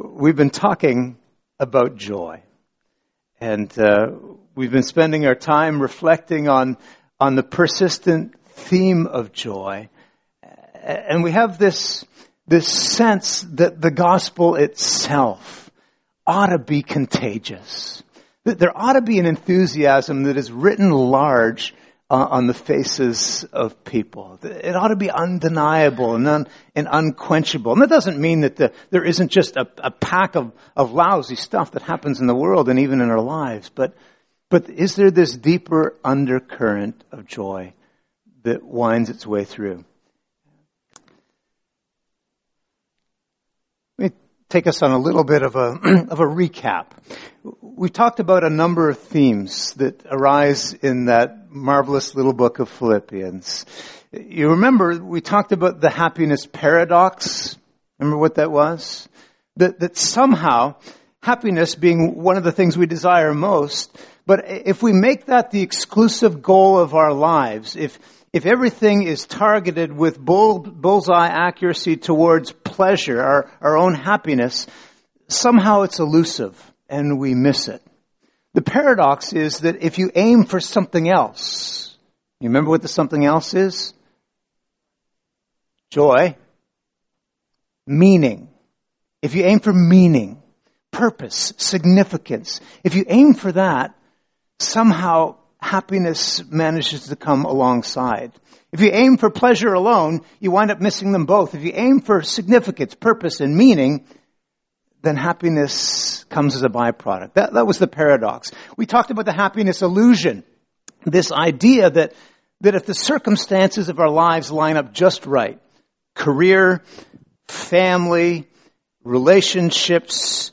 We've been talking about joy. And uh, we've been spending our time reflecting on, on the persistent theme of joy. And we have this, this sense that the gospel itself ought to be contagious. That there ought to be an enthusiasm that is written large uh, on the faces of people. It ought to be undeniable and, un, and unquenchable. And that doesn't mean that the, there isn't just a, a pack of, of lousy stuff that happens in the world and even in our lives. But, but is there this deeper undercurrent of joy that winds its way through? Let me take us on a little bit of a, of a recap. We talked about a number of themes that arise in that marvelous little book of Philippians. You remember we talked about the happiness paradox? Remember what that was? That, that somehow happiness being one of the things we desire most, but if we make that the exclusive goal of our lives, if, if everything is targeted with bull, bullseye accuracy towards pleasure, our, our own happiness, somehow it's elusive and we miss it. The paradox is that if you aim for something else, you remember what the something else is? Joy, meaning. If you aim for meaning, purpose, significance, if you aim for that, somehow happiness manages to come alongside. If you aim for pleasure alone, you wind up missing them both. If you aim for significance, purpose, and meaning, then happiness comes as a byproduct. That, that was the paradox. We talked about the happiness illusion. This idea that, that if the circumstances of our lives line up just right, career, family, relationships,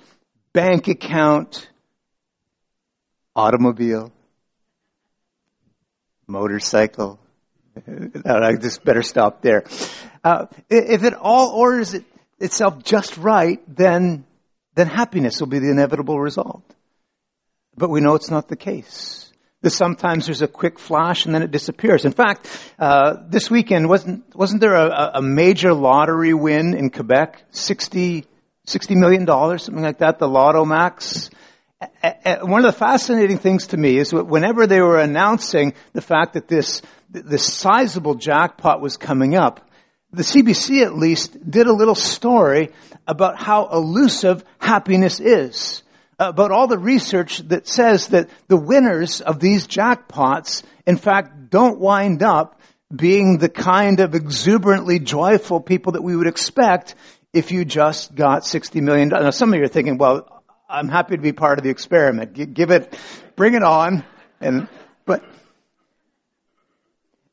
bank account, automobile, motorcycle. I just better stop there. Uh, if it all orders it, itself just right, then then happiness will be the inevitable result. But we know it's not the case. That sometimes there's a quick flash and then it disappears. In fact, uh, this weekend wasn't wasn't there a, a, major lottery win in Quebec? 60, 60 million dollars, something like that. The Lotto Max. One of the fascinating things to me is that whenever they were announcing the fact that this this sizable jackpot was coming up, the CBC at least did a little story about how elusive happiness is. About all the research that says that the winners of these jackpots, in fact, don't wind up being the kind of exuberantly joyful people that we would expect if you just got $60 million. Now, some of you are thinking, well, I'm happy to be part of the experiment. Give it, bring it on. And, but,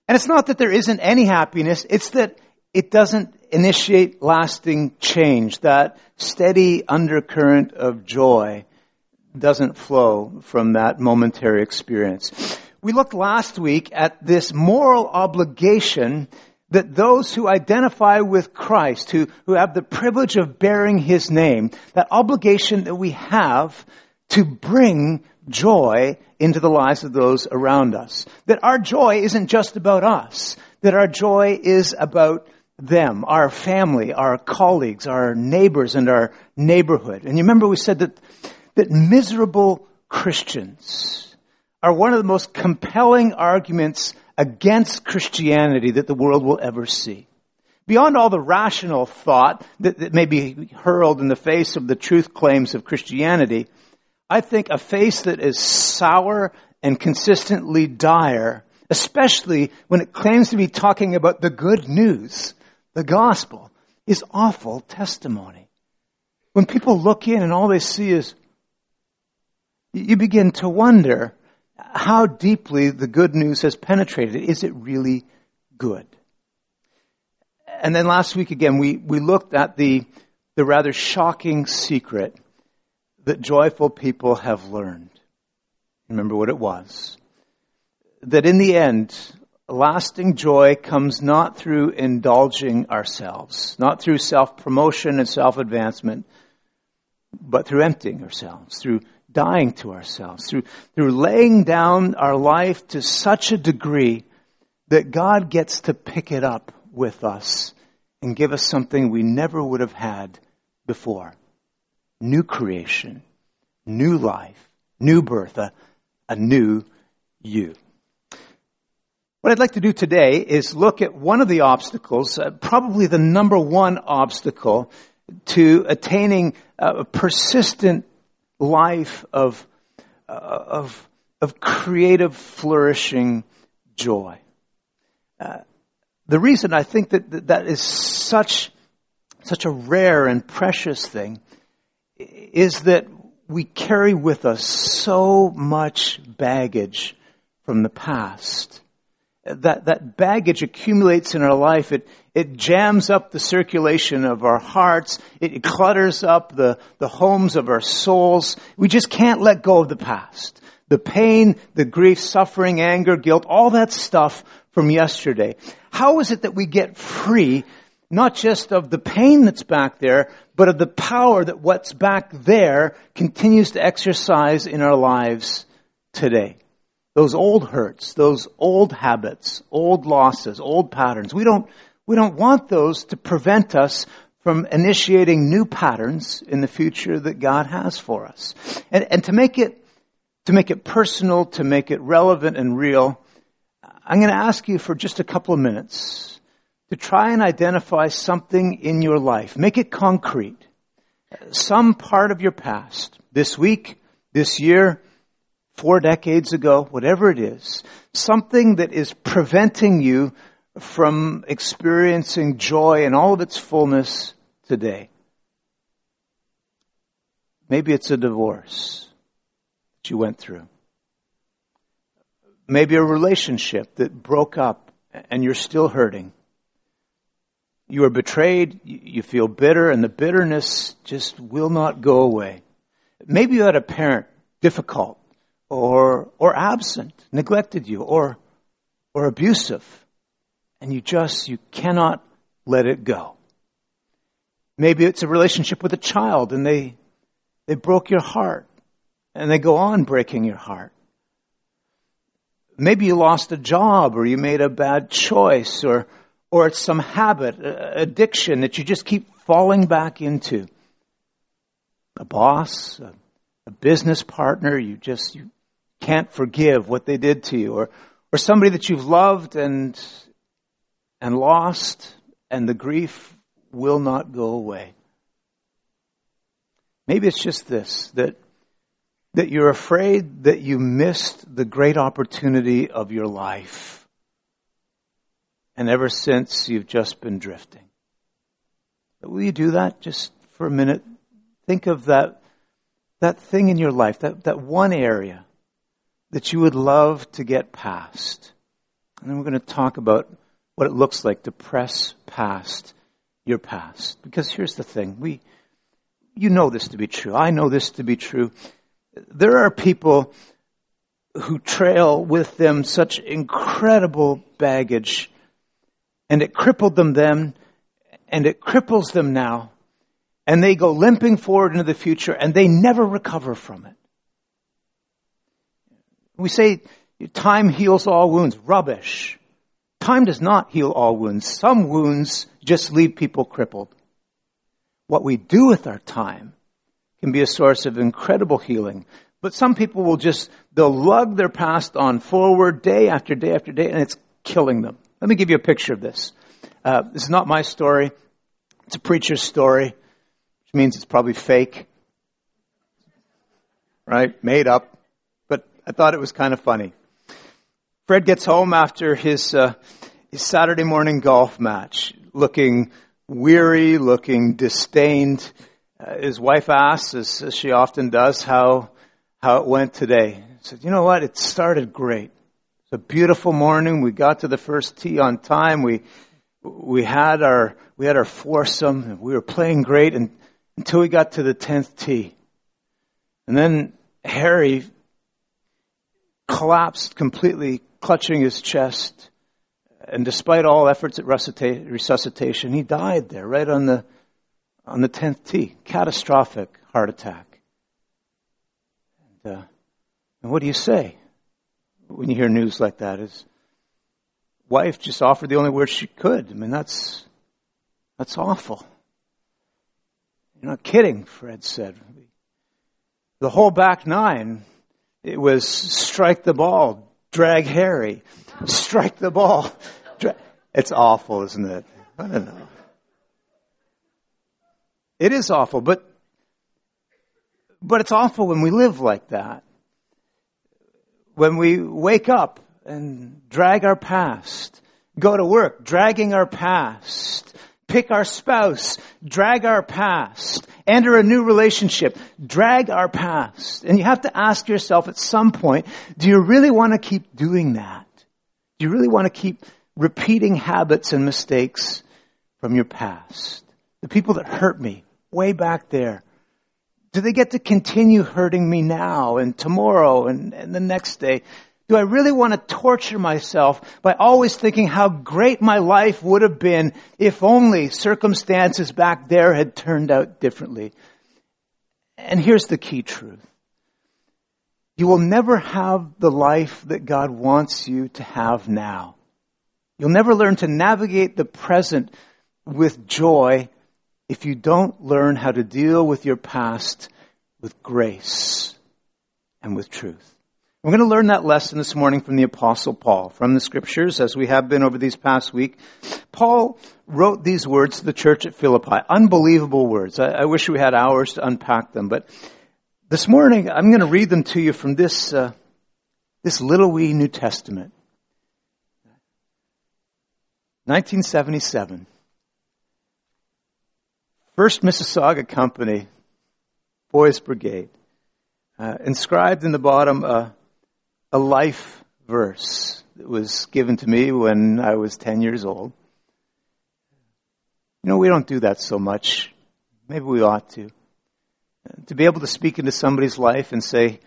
and it's not that there isn't any happiness, it's that it doesn't initiate lasting change. That steady undercurrent of joy doesn't flow from that momentary experience. We looked last week at this moral obligation that those who identify with Christ, who, who have the privilege of bearing His name, that obligation that we have to bring joy into the lives of those around us. That our joy isn't just about us. That our joy is about them, our family, our colleagues, our neighbors, and our neighborhood. And you remember we said that, that miserable Christians are one of the most compelling arguments against Christianity that the world will ever see. Beyond all the rational thought that, that may be hurled in the face of the truth claims of Christianity, I think a face that is sour and consistently dire, especially when it claims to be talking about the good news the gospel is awful testimony. When people look in and all they see is, you begin to wonder how deeply the good news has penetrated. Is it really good? And then last week again, we, we looked at the, the rather shocking secret that joyful people have learned. Remember what it was? That in the end, lasting joy comes not through indulging ourselves, not through self promotion and self advancement, but through emptying ourselves, through dying to ourselves, through, through laying down our life to such a degree that God gets to pick it up with us and give us something we never would have had before. new creation, new life, new birth, a, a new you. What I'd like to do today is look at one of the obstacles, uh, probably the number one obstacle to attaining a persistent life of, uh, of, of creative, flourishing joy. Uh, the reason I think that that is such, such a rare and precious thing is that we carry with us so much baggage from the past. That, that baggage accumulates in our life. It, it jams up the circulation of our hearts. It, clutters up the, the homes of our souls. We just can't let go of the past. The pain, the grief, suffering, anger, guilt, all that stuff from yesterday. How is it that we get free, not just of the pain that's back there, but of the power that what's back there continues to exercise in our lives today? Those old hurts, those old habits, old losses, old patterns. We don't, we don't want those to prevent us from initiating new patterns in the future that God has for us. And, and to make it, to make it personal, to make it relevant and real, I'm going to ask you for just a couple of minutes to try and identify something in your life. Make it concrete. Some part of your past, this week, this year, four decades ago, whatever it is, something that is preventing you from experiencing joy in all of its fullness today. Maybe it's a divorce that you went through maybe a relationship that broke up and you're still hurting. You are betrayed, you feel bitter, and the bitterness just will not go away. Maybe you had a parent difficult or, or absent, neglected you, or, or abusive, and you just, you cannot let it go. Maybe it's a relationship with a child and they, they broke your heart and they go on breaking your heart. Maybe you lost a job or you made a bad choice or, or it's some habit, addiction that you just keep falling back into. A boss, a, a business partner, you just, you can't forgive what they did to you or, or somebody that you've loved and, and lost and the grief will not go away. Maybe it's just this, that that you're afraid that you missed the great opportunity of your life. And ever since, you've just been drifting. But will you do that just for a minute? Think of that, that thing in your life, that, that one area that you would love to get past. And then we're going to talk about what it looks like to press past your past. Because here's the thing. We, you know this to be true. I know this to be true there are people who trail with them such incredible baggage and it crippled them then and it cripples them now and they go limping forward into the future and they never recover from it. We say time heals all wounds. Rubbish. Time does not heal all wounds. Some wounds just leave people crippled. What we do with our time can be a source of incredible healing. But some people will just, they'll lug their past on forward day after day after day, and it's killing them. Let me give you a picture of this. Uh, this is not my story. It's a preacher's story, which means it's probably fake. Right? Made up. But I thought it was kind of funny. Fred gets home after his, uh, his Saturday morning golf match, looking weary, looking disdained, uh, his wife asks, as, as, she often does, how, how it went today. He said, you know what? It started great. It's a beautiful morning. We got to the first tee on time. We, we had our, we had our foursome. We were playing great and, until we got to the 10th tee. And then Harry collapsed completely, clutching his chest. And despite all efforts at resuscitation, he died there, right on the, on the 10th tee. Catastrophic heart attack. And, uh, and what do you say when you hear news like that? His wife just offered the only words she could. I mean, that's, that's awful. You're not kidding, Fred said. The whole back nine, it was strike the ball, drag Harry, strike the ball. It's awful, isn't it? I don't know. It is awful, but but it's awful when we live like that. When we wake up and drag our past, go to work dragging our past, pick our spouse, drag our past, enter a new relationship, drag our past. And you have to ask yourself at some point, do you really want to keep doing that? Do you really want to keep repeating habits and mistakes from your past? The people that hurt me way back there, do they get to continue hurting me now and tomorrow and, and the next day? Do I really want to torture myself by always thinking how great my life would have been if only circumstances back there had turned out differently? And here's the key truth. You will never have the life that God wants you to have now. You'll never learn to navigate the present with joy if you don't learn how to deal with your past with grace and with truth. We're going to learn that lesson this morning from the apostle Paul, from the scriptures, as we have been over these past week. Paul wrote these words to the church at Philippi. Unbelievable words. I, I wish we had hours to unpack them, but this morning I'm going to read them to you from this, uh, this little wee New Testament. 1977. First Mississauga Company, Boys Brigade. Uh, inscribed in the bottom, uh, a life verse that was given to me when I was 10 years old. You know, we don't do that so much. Maybe we ought to. To be able to speak into somebody's life and say,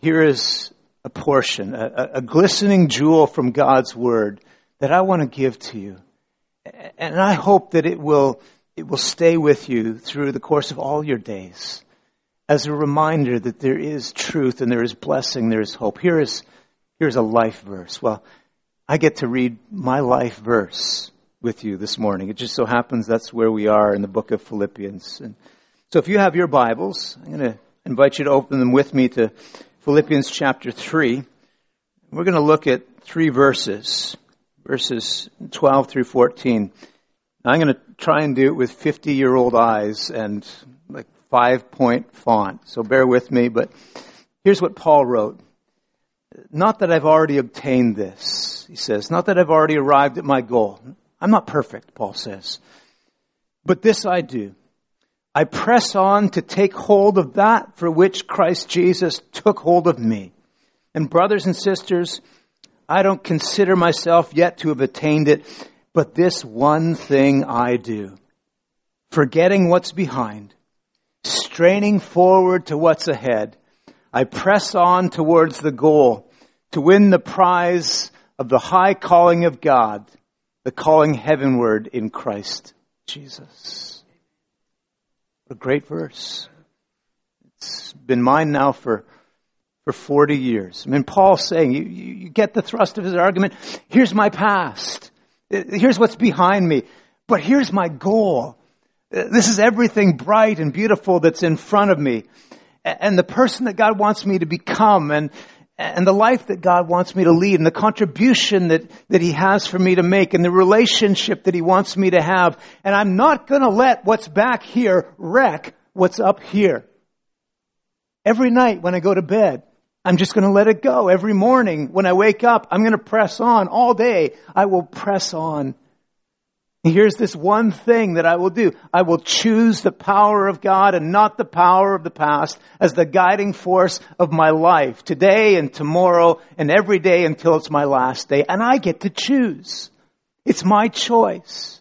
here is a portion, a, a glistening jewel from God's Word that I want to give to you. And I hope that it will, it will stay with you through the course of all your days as a reminder that there is truth and there is blessing, there is hope. Here is, here's a life verse. Well, I get to read my life verse with you this morning. It just so happens that's where we are in the book of Philippians. And so if you have your Bibles, I'm going to invite you to open them with me to Philippians chapter 3. We're going to look at three verses, verses 12 through 14. I'm going to try and do it with 50 year old eyes and five point font. So bear with me, but here's what Paul wrote. Not that I've already obtained this, he says. Not that I've already arrived at my goal. I'm not perfect, Paul says. But this I do. I press on to take hold of that for which Christ Jesus took hold of me. And brothers and sisters, I don't consider myself yet to have attained it, but this one thing I do. Forgetting what's behind straining forward to what's ahead, I press on towards the goal to win the prize of the high calling of God, the calling heavenward in Christ Jesus. A great verse. It's been mine now for, for 40 years. I mean, Paul's saying, you, you get the thrust of his argument. Here's my past. Here's what's behind me. But here's my goal. This is everything bright and beautiful that's in front of me. And the person that God wants me to become and, and the life that God wants me to lead and the contribution that, that He has for me to make and the relationship that He wants me to have. And I'm not gonna let what's back here wreck what's up here. Every night when I go to bed, I'm just gonna let it go. Every morning when I wake up, I'm gonna press on. All day, I will press on Here's this one thing that I will do. I will choose the power of God and not the power of the past as the guiding force of my life today and tomorrow and every day until it's my last day. And I get to choose. It's my choice.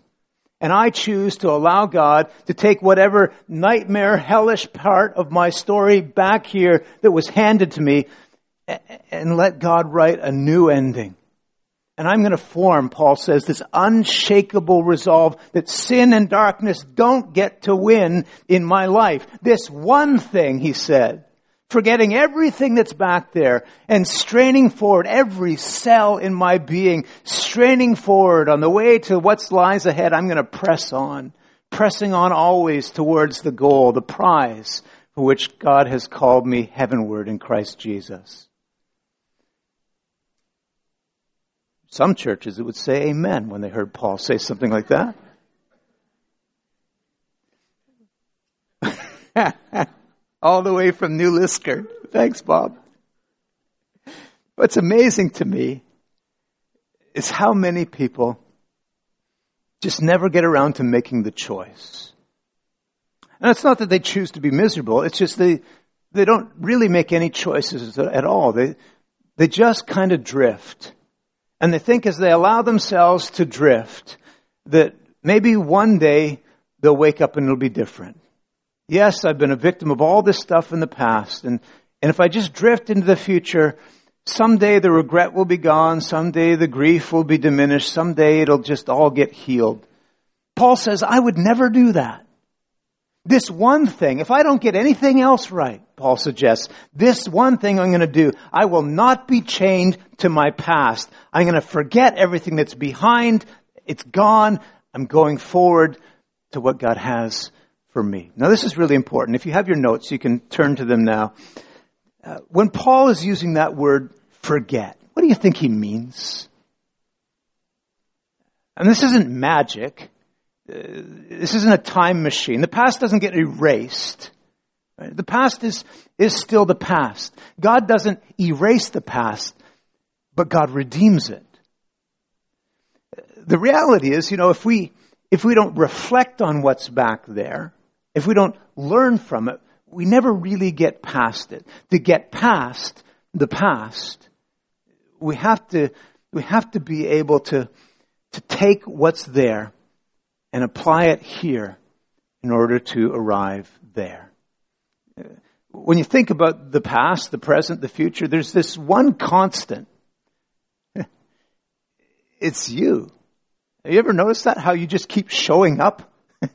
And I choose to allow God to take whatever nightmare, hellish part of my story back here that was handed to me and let God write a new ending and I'm going to form, Paul says, this unshakable resolve that sin and darkness don't get to win in my life. This one thing, he said, forgetting everything that's back there and straining forward every cell in my being, straining forward on the way to what lies ahead, I'm going to press on. pressing on always towards the goal, the prize for which God has called me heavenward in Christ Jesus. Some churches it would say amen when they heard Paul say something like that. All the way from New Liskeard. Thanks, Bob. What's amazing to me is how many people just never get around to making the choice. And it's not that they choose to be miserable, it's just they, they don't really make any choices at all. They, they just kind of drift. And they think as they allow themselves to drift, that maybe one day they'll wake up and it'll be different. Yes, I've been a victim of all this stuff in the past, and, and if I just drift into the future, someday the regret will be gone, someday the grief will be diminished, someday it'll just all get healed. Paul says, I would never do that. This one thing, if I don't get anything else right, Paul suggests, this one thing I'm going to do, I will not be chained to my past. I'm going to forget everything that's behind. It's gone. I'm going forward to what God has for me. Now this is really important. If you have your notes, you can turn to them now. Uh, when Paul is using that word forget, what do you think he means? And this isn't magic. This isn't a time machine. The past doesn't get erased. Right? The past is, is still the past. God doesn't erase the past, but God redeems it. The reality is, you know, if we, if we don't reflect on what's back there, if we don't learn from it, we never really get past it. To get past the past, we have to, we have to be able to, to take what's there and apply it here in order to arrive there. When you think about the past, the present, the future, there's this one constant. It's you. Have you ever noticed that? How you just keep showing up?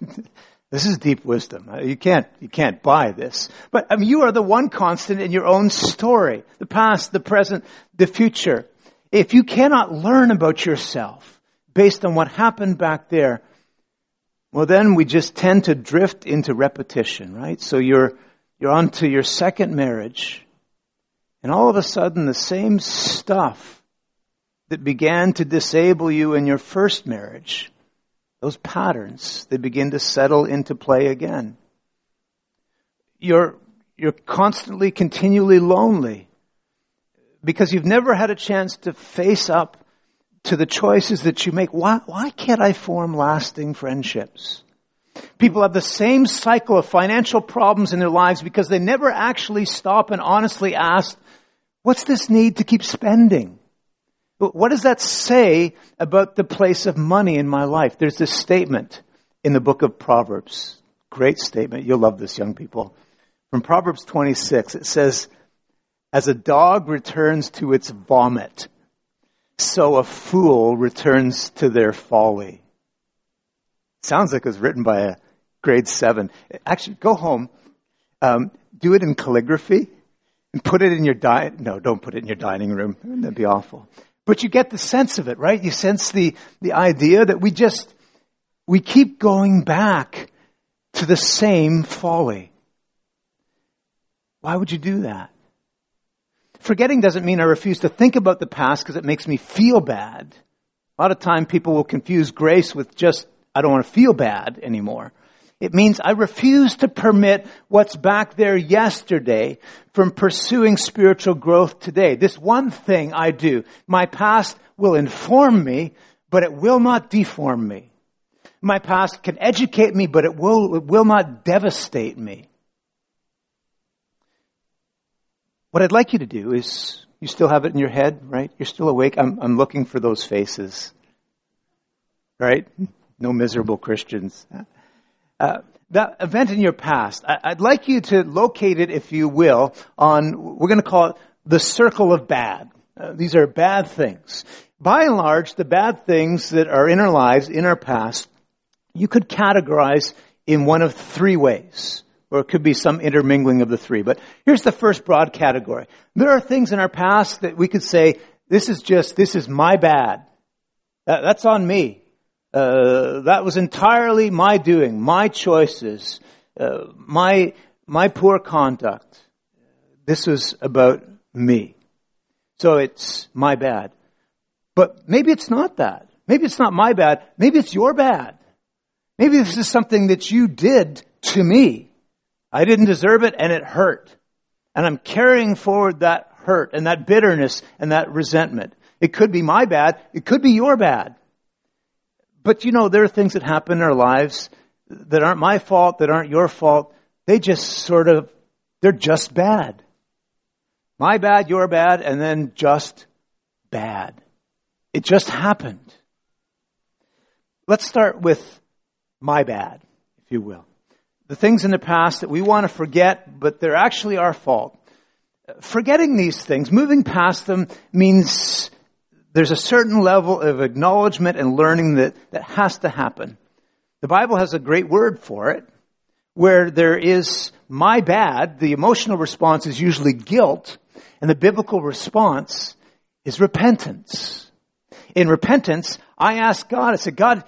This is deep wisdom. You can't, you can't buy this. But I mean, you are the one constant in your own story. The past, the present, the future. If you cannot learn about yourself based on what happened back there, well then we just tend to drift into repetition, right? So you're, you're on to your second marriage, and all of a sudden the same stuff that began to disable you in your first marriage those patterns, they begin to settle into play again. You're, you're constantly, continually lonely because you've never had a chance to face up to the choices that you make. Why, why can't I form lasting friendships? People have the same cycle of financial problems in their lives because they never actually stop and honestly ask, what's this need to keep spending? What does that say about the place of money in my life? There's this statement in the book of Proverbs. Great statement. You'll love this, young people. From Proverbs 26, it says, As a dog returns to its vomit, so a fool returns to their folly. Sounds like it was written by a grade seven. Actually, go home, um, do it in calligraphy, and put it in your diet. No, don't put it in your dining room. That'd be awful. But you get the sense of it, right? You sense the, the idea that we just, we keep going back to the same folly. Why would you do that? Forgetting doesn't mean I refuse to think about the past because it makes me feel bad. A lot of time people will confuse grace with just, I don't want to feel bad anymore. It means I refuse to permit what's back there yesterday from pursuing spiritual growth today. This one thing I do, my past will inform me, but it will not deform me. My past can educate me, but it will, it will not devastate me. What I'd like you to do is, you still have it in your head, right? You're still awake. I'm, I'm looking for those faces. Right? No miserable Christians. Uh, that event in your past, I, would like you to locate it, if you will, on, we're going to call it the circle of bad. Uh, these are bad things. By and large, the bad things that are in our lives, in our past, you could categorize in one of three ways. Or it could be some intermingling of the three. But here's the first broad category. There are things in our past that we could say, this is just, this is my bad. That, that's on me. Uh, that was entirely my doing, my choices, uh, my, my poor conduct. This was about me. So it's my bad. But maybe it's not that. Maybe it's not my bad. Maybe it's your bad. Maybe this is something that you did to me. I didn't deserve it and it hurt. And I'm carrying forward that hurt and that bitterness and that resentment. It could be my bad. It could be your bad. But you know, there are things that happen in our lives that aren't my fault, that aren't your fault. They just sort of, they're just bad. My bad, your bad, and then just bad. It just happened. Let's start with my bad, if you will. The things in the past that we want to forget, but they're actually our fault. Forgetting these things, moving past them, means there's a certain level of acknowledgement and learning that, that has to happen. The Bible has a great word for it, where there is my bad, the emotional response is usually guilt, and the biblical response is repentance. In repentance, I ask God, I said, God,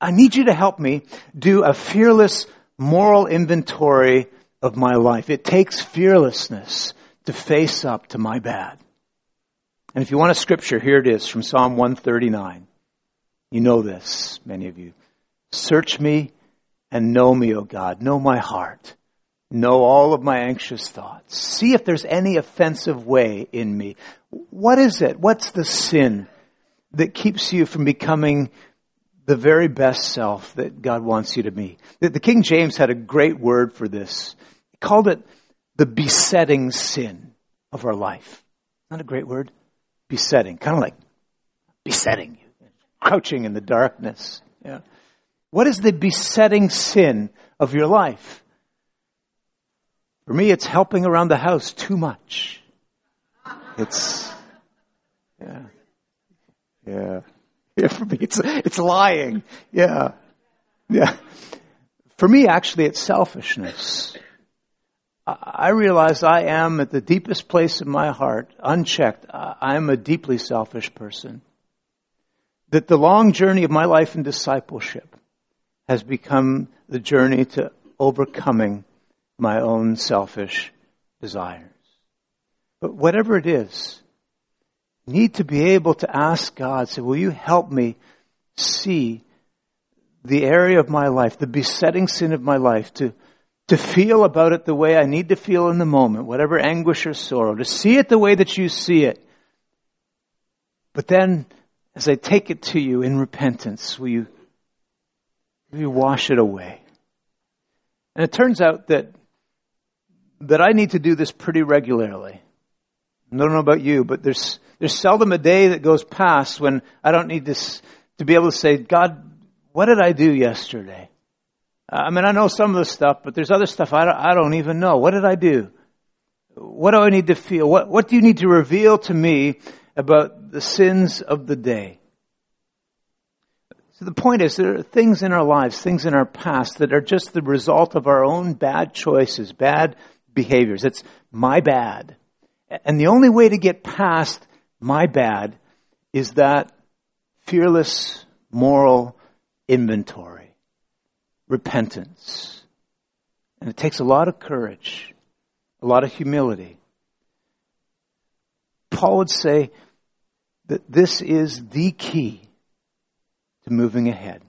I need you to help me do a fearless moral inventory of my life. It takes fearlessness to face up to my bad. And if you want a scripture, here it is from Psalm 139. You know this, many of you. Search me and know me, O God. Know my heart. Know all of my anxious thoughts. See if there's any offensive way in me. What is it? What's the sin that keeps you from becoming the very best self that God wants you to be. The, King James had a great word for this. He called it the besetting sin of our life. Not a great word? Besetting. Kind of like besetting you, crouching in the darkness. Yeah. What is the besetting sin of your life? For me, it's helping around the house too much. It's, yeah. Yeah. Yeah, for me, it's, it's lying. Yeah. Yeah. For me, actually, it's selfishness. I realize I am at the deepest place in my heart, unchecked. I am a deeply selfish person. That the long journey of my life in discipleship has become the journey to overcoming my own selfish desires. But whatever it is, need to be able to ask God, say, will you help me see the area of my life, the besetting sin of my life, to, to feel about it the way I need to feel in the moment, whatever anguish or sorrow, to see it the way that you see it. But then, as I take it to you in repentance, will you, will you wash it away? And it turns out that, that I need to do this pretty regularly. I don't know about you, but there's, there's seldom a day that goes past when I don't need this to be able to say, God, what did I do yesterday? Uh, I mean, I know some of the stuff, but there's other stuff I don't, I don't even know. What did I do? What do I need to feel? What, what do you need to reveal to me about the sins of the day? So the point is, there are things in our lives, things in our past that are just the result of our own bad choices, bad behaviors. It's my bad. And the only way to get past my bad is that fearless moral inventory, repentance. And it takes a lot of courage, a lot of humility. Paul would say that this is the key to moving ahead.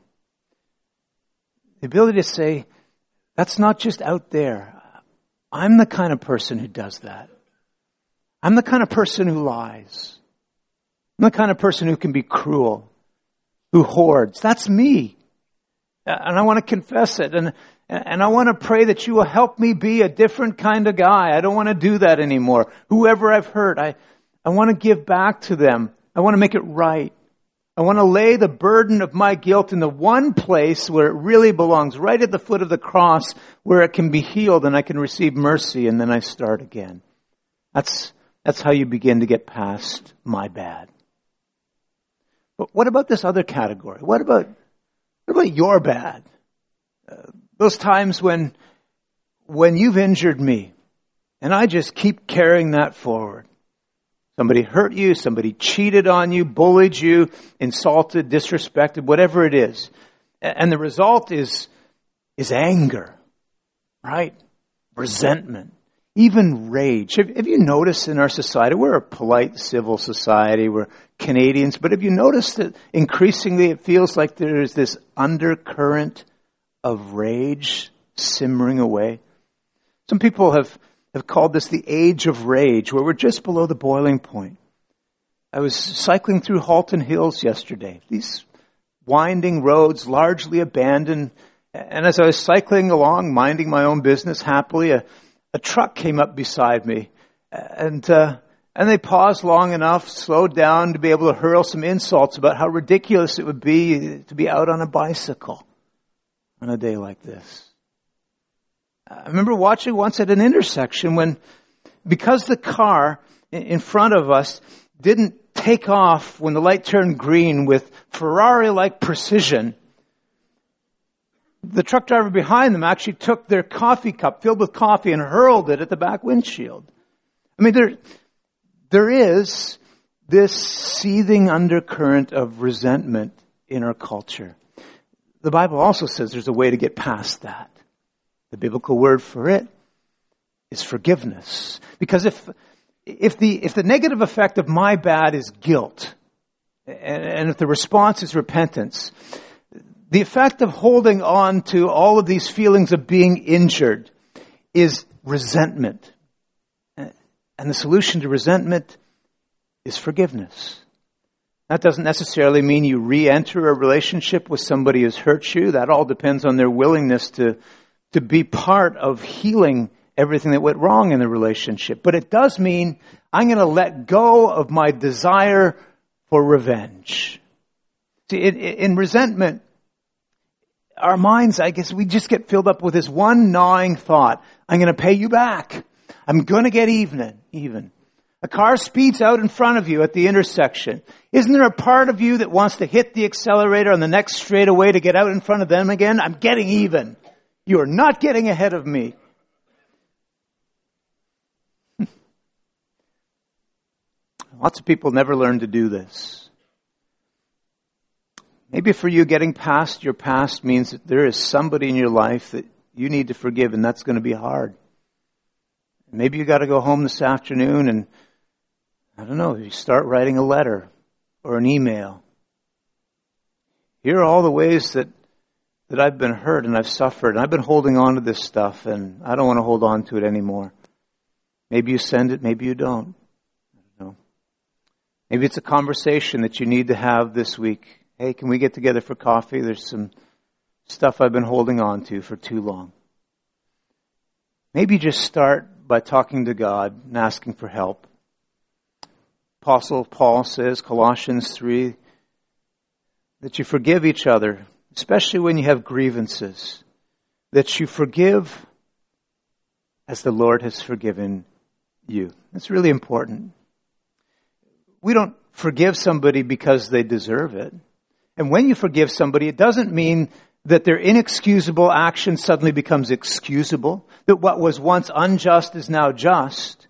The ability to say, that's not just out there. I'm the kind of person who does that. I'm the kind of person who lies. I'm the kind of person who can be cruel, who hoards. That's me. And I want to confess it. And, and I want to pray that you will help me be a different kind of guy. I don't want to do that anymore. Whoever I've hurt, I, I want to give back to them. I want to make it right. I want to lay the burden of my guilt in the one place where it really belongs, right at the foot of the cross where it can be healed and I can receive mercy and then I start again. That's, that's how you begin to get past my bad. But what about this other category? What about, what about your bad? Uh, those times when, when you've injured me and I just keep carrying that forward. Somebody hurt you, somebody cheated on you, bullied you, insulted, disrespected, whatever it is. And the result is, is anger, right? Resentment, even rage. Have, have you noticed in our society, we're a polite civil society, we're Canadians, but have you noticed that increasingly it feels like there is this undercurrent of rage simmering away? Some people have have called this the age of rage, where we're just below the boiling point. I was cycling through Halton Hills yesterday. These winding roads, largely abandoned. And as I was cycling along, minding my own business happily, a, a truck came up beside me. And, uh, and they paused long enough, slowed down to be able to hurl some insults about how ridiculous it would be to be out on a bicycle on a day like this. I remember watching once at an intersection when, because the car in front of us didn't take off when the light turned green with Ferrari-like precision, the truck driver behind them actually took their coffee cup filled with coffee and hurled it at the back windshield. I mean, there, there is this seething undercurrent of resentment in our culture. The Bible also says there's a way to get past that. The biblical word for it is forgiveness. Because if, if the, if the negative effect of my bad is guilt, and, and if the response is repentance, the effect of holding on to all of these feelings of being injured is resentment. And the solution to resentment is forgiveness. That doesn't necessarily mean you re-enter a relationship with somebody who's hurt you. That all depends on their willingness to to be part of healing everything that went wrong in the relationship. But it does mean I'm going to let go of my desire for revenge. See, in resentment, our minds, I guess, we just get filled up with this one gnawing thought. I'm going to pay you back. I'm going to get even, even. A car speeds out in front of you at the intersection. Isn't there a part of you that wants to hit the accelerator on the next straightaway to get out in front of them again? I'm getting even. You are not getting ahead of me. Lots of people never learn to do this. Maybe for you, getting past your past means that there is somebody in your life that you need to forgive, and that's going to be hard. Maybe you got to go home this afternoon and, I don't know, you start writing a letter or an email. Here are all the ways that that I've been hurt and I've suffered and I've been holding on to this stuff and I don't want to hold on to it anymore. Maybe you send it, maybe you don't. I don't know. Maybe it's a conversation that you need to have this week. Hey, can we get together for coffee? There's some stuff I've been holding on to for too long. Maybe just start by talking to God and asking for help. Apostle Paul says, Colossians 3, that you forgive each other especially when you have grievances, that you forgive as the Lord has forgiven you. That's really important. We don't forgive somebody because they deserve it. And when you forgive somebody, it doesn't mean that their inexcusable action suddenly becomes excusable, that what was once unjust is now just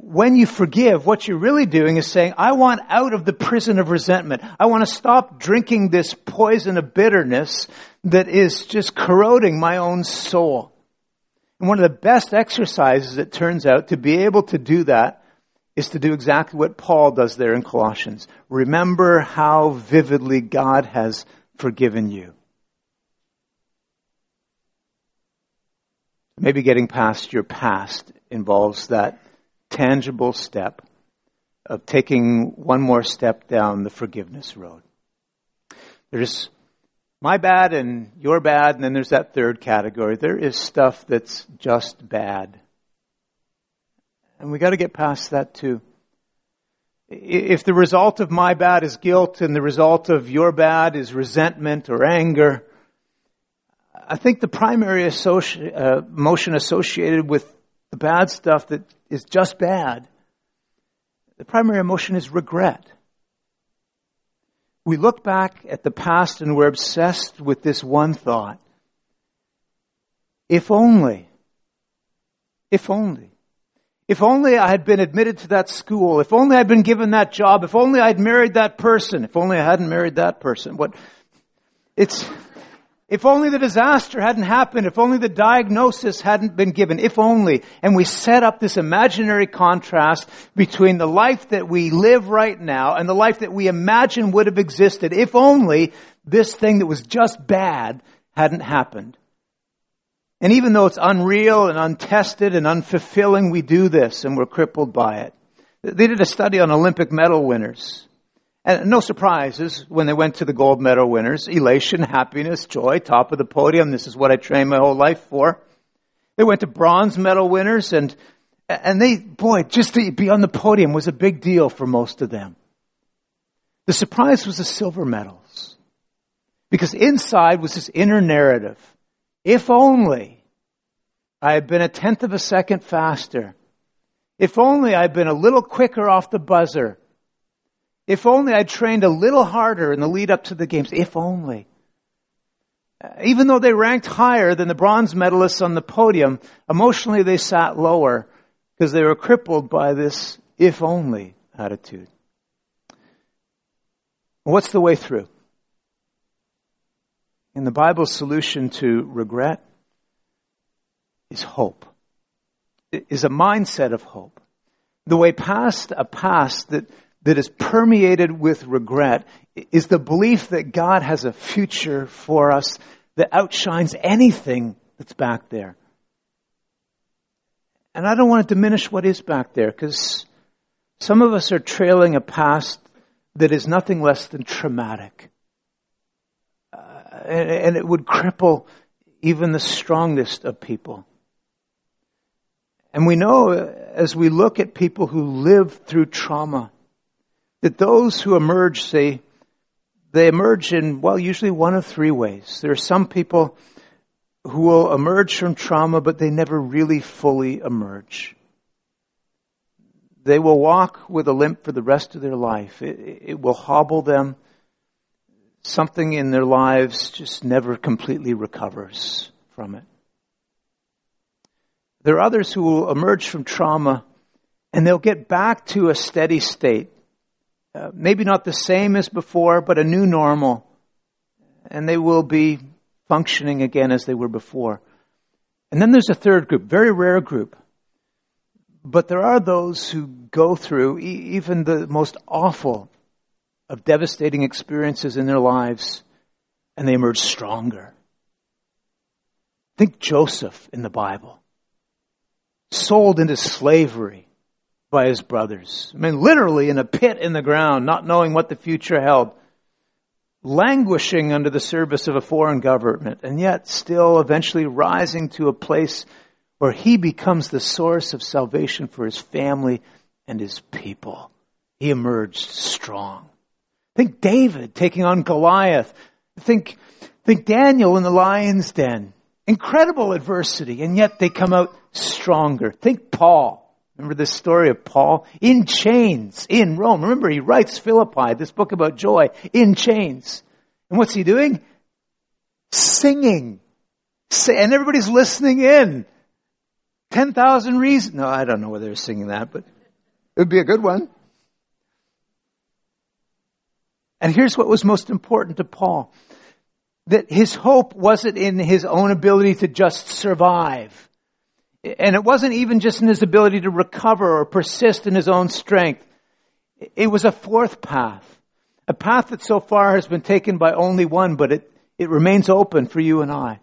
when you forgive, what you're really doing is saying, I want out of the prison of resentment. I want to stop drinking this poison of bitterness that is just corroding my own soul. And one of the best exercises, it turns out, to be able to do that is to do exactly what Paul does there in Colossians. Remember how vividly God has forgiven you. Maybe getting past your past involves that tangible step of taking one more step down the forgiveness road. There's my bad and your bad, and then there's that third category. There is stuff that's just bad. And we gotta get past that too. If the result of my bad is guilt and the result of your bad is resentment or anger, I think the primary associ- uh, emotion associated with the bad stuff that is just bad. The primary emotion is regret. We look back at the past and we're obsessed with this one thought. If only. If only. If only I had been admitted to that school. If only I'd been given that job. If only I'd married that person. If only I hadn't married that person. What, it's, if only the disaster hadn't happened. If only the diagnosis hadn't been given. If only. And we set up this imaginary contrast between the life that we live right now and the life that we imagine would have existed. If only this thing that was just bad hadn't happened. And even though it's unreal and untested and unfulfilling, we do this and we're crippled by it. They did a study on Olympic medal winners. And no surprises when they went to the gold medal winners. Elation, happiness, joy, top of the podium. This is what I trained my whole life for. They went to bronze medal winners and, and they, boy, just to be on the podium was a big deal for most of them. The surprise was the silver medals. Because inside was this inner narrative. If only I had been a tenth of a second faster. If only I'd been a little quicker off the buzzer. If only I'd trained a little harder in the lead up to the games. If only. Uh, even though they ranked higher than the bronze medalists on the podium, emotionally they sat lower because they were crippled by this if only attitude. What's the way through? And the Bible's solution to regret is hope, it is a mindset of hope. The way past a past that, that is permeated with regret is the belief that God has a future for us that outshines anything that's back there. And I don't want to diminish what is back there because some of us are trailing a past that is nothing less than traumatic and, and it would cripple even the strongest of people. And we know as we look at people who live through trauma, that those who emerge, say, they emerge in, well, usually one of three ways. There are some people who will emerge from trauma, but they never really fully emerge. They will walk with a limp for the rest of their life. It, it will hobble them something in their lives just never completely recovers from it. There are others who will emerge from trauma and they'll get back to a steady state. Uh, maybe not the same as before, but a new normal. And they will be functioning again as they were before. And then there's a third group, very rare group. But there are those who go through e- even the most awful of devastating experiences in their lives and they emerge stronger. Think Joseph in the Bible. Sold into slavery by his brothers. I mean, literally in a pit in the ground, not knowing what the future held. Languishing under the service of a foreign government, and yet still eventually rising to a place where he becomes the source of salvation for his family and his people. He emerged strong. Think David taking on Goliath. Think, think Daniel in the lion's den. Incredible adversity, and yet they come out stronger. Think Paul. Remember this story of Paul? In chains in Rome. Remember, he writes Philippi, this book about joy, in chains. And what's he doing? Singing. And everybody's listening in. 10,000 reasons. No, I don't know whether they're singing that, but it would be a good one. And here's what was most important to Paul. That his hope wasn't in his own ability to just survive. And it wasn't even just in his ability to recover or persist in his own strength. It was a fourth path. A path that so far has been taken by only one, but it, it remains open for you and I.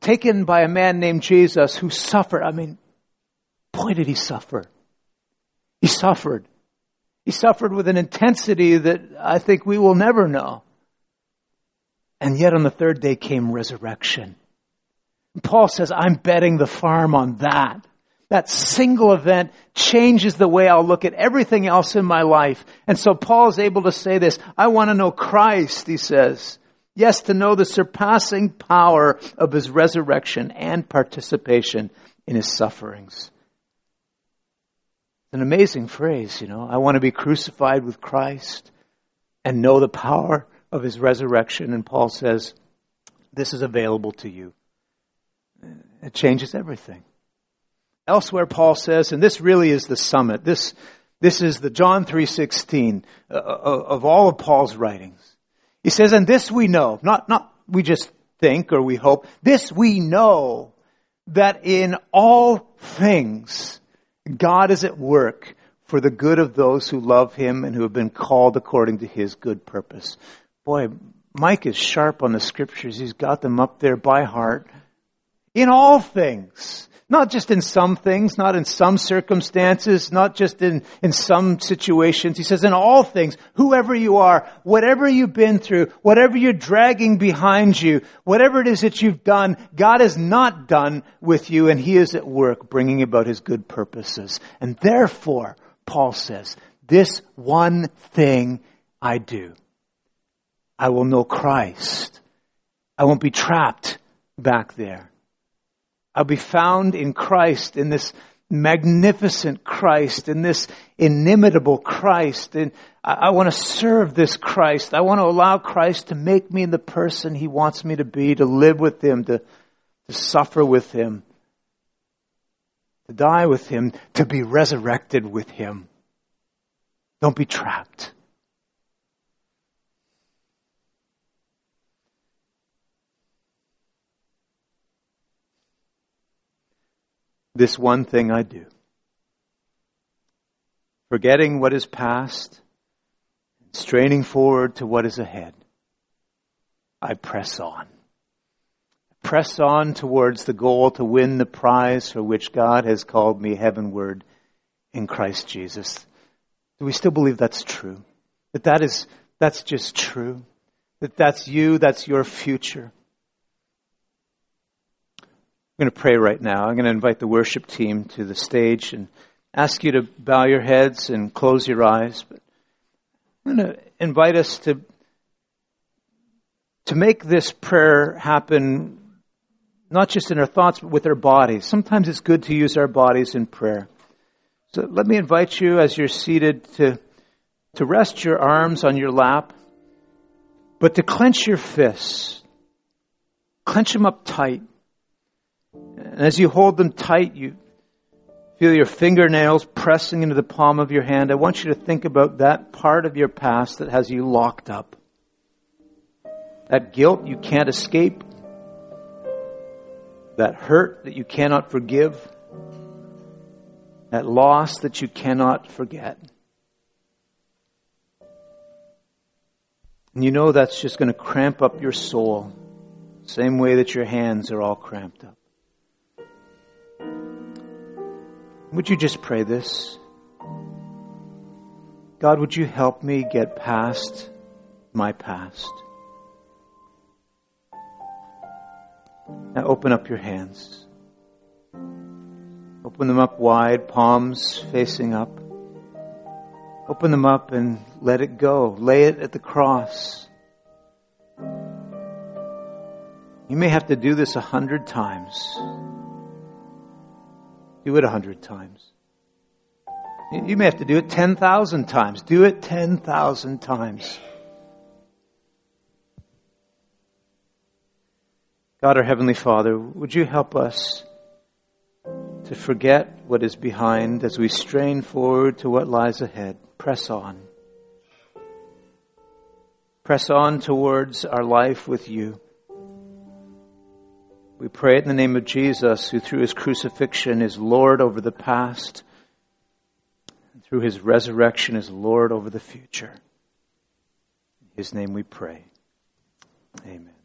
Taken by a man named Jesus who suffered. I mean, boy, did he suffer. He suffered. He suffered with an intensity that I think we will never know. And yet on the third day came resurrection. Paul says, I'm betting the farm on that. That single event changes the way I'll look at everything else in my life. And so Paul is able to say this, I want to know Christ, he says. Yes, to know the surpassing power of his resurrection and participation in his sufferings an amazing phrase, you know. I want to be crucified with Christ and know the power of his resurrection. And Paul says, this is available to you. It changes everything. Elsewhere, Paul says, and this really is the summit. This, this is the John 3.16 uh, uh, of all of Paul's writings. He says, and this we know, not, not we just think or we hope, this we know that in all things God is at work for the good of those who love him and who have been called according to his good purpose. Boy, Mike is sharp on the scriptures. He's got them up there by heart. In all things. Not just in some things, not in some circumstances, not just in, in some situations. He says in all things, whoever you are, whatever you've been through, whatever you're dragging behind you, whatever it is that you've done, God is not done with you and He is at work bringing about His good purposes. And therefore, Paul says, this one thing I do. I will know Christ. I won't be trapped back there. I'll be found in Christ, in this magnificent Christ, in this inimitable Christ. And I, I want to serve this Christ. I want to allow Christ to make me the person He wants me to be, to live with Him, to, to suffer with Him, to die with Him, to be resurrected with Him. Don't be trapped. This one thing I do. Forgetting what is past, straining forward to what is ahead, I press on. Press on towards the goal to win the prize for which God has called me heavenward in Christ Jesus. Do we still believe that's true? That that is, that's just true? That that's you, that's your future? I'm going to pray right now. I'm going to invite the worship team to the stage and ask you to bow your heads and close your eyes. But I'm going to invite us to, to make this prayer happen not just in our thoughts, but with our bodies. Sometimes it's good to use our bodies in prayer. So let me invite you as you're seated to, to rest your arms on your lap, but to clench your fists. Clench them up tight. And as you hold them tight, you feel your fingernails pressing into the palm of your hand. I want you to think about that part of your past that has you locked up. That guilt you can't escape. That hurt that you cannot forgive. That loss that you cannot forget. And you know that's just going to cramp up your soul, same way that your hands are all cramped up. Would you just pray this? God, would you help me get past my past? Now open up your hands. Open them up wide, palms facing up. Open them up and let it go. Lay it at the cross. You may have to do this a hundred times. Do it a hundred times. You may have to do it 10,000 times. Do it 10,000 times. God, our Heavenly Father, would you help us to forget what is behind as we strain forward to what lies ahead? Press on. Press on towards our life with you. We pray it in the name of Jesus, who through his crucifixion is Lord over the past, and through his resurrection is Lord over the future. In his name we pray. Amen.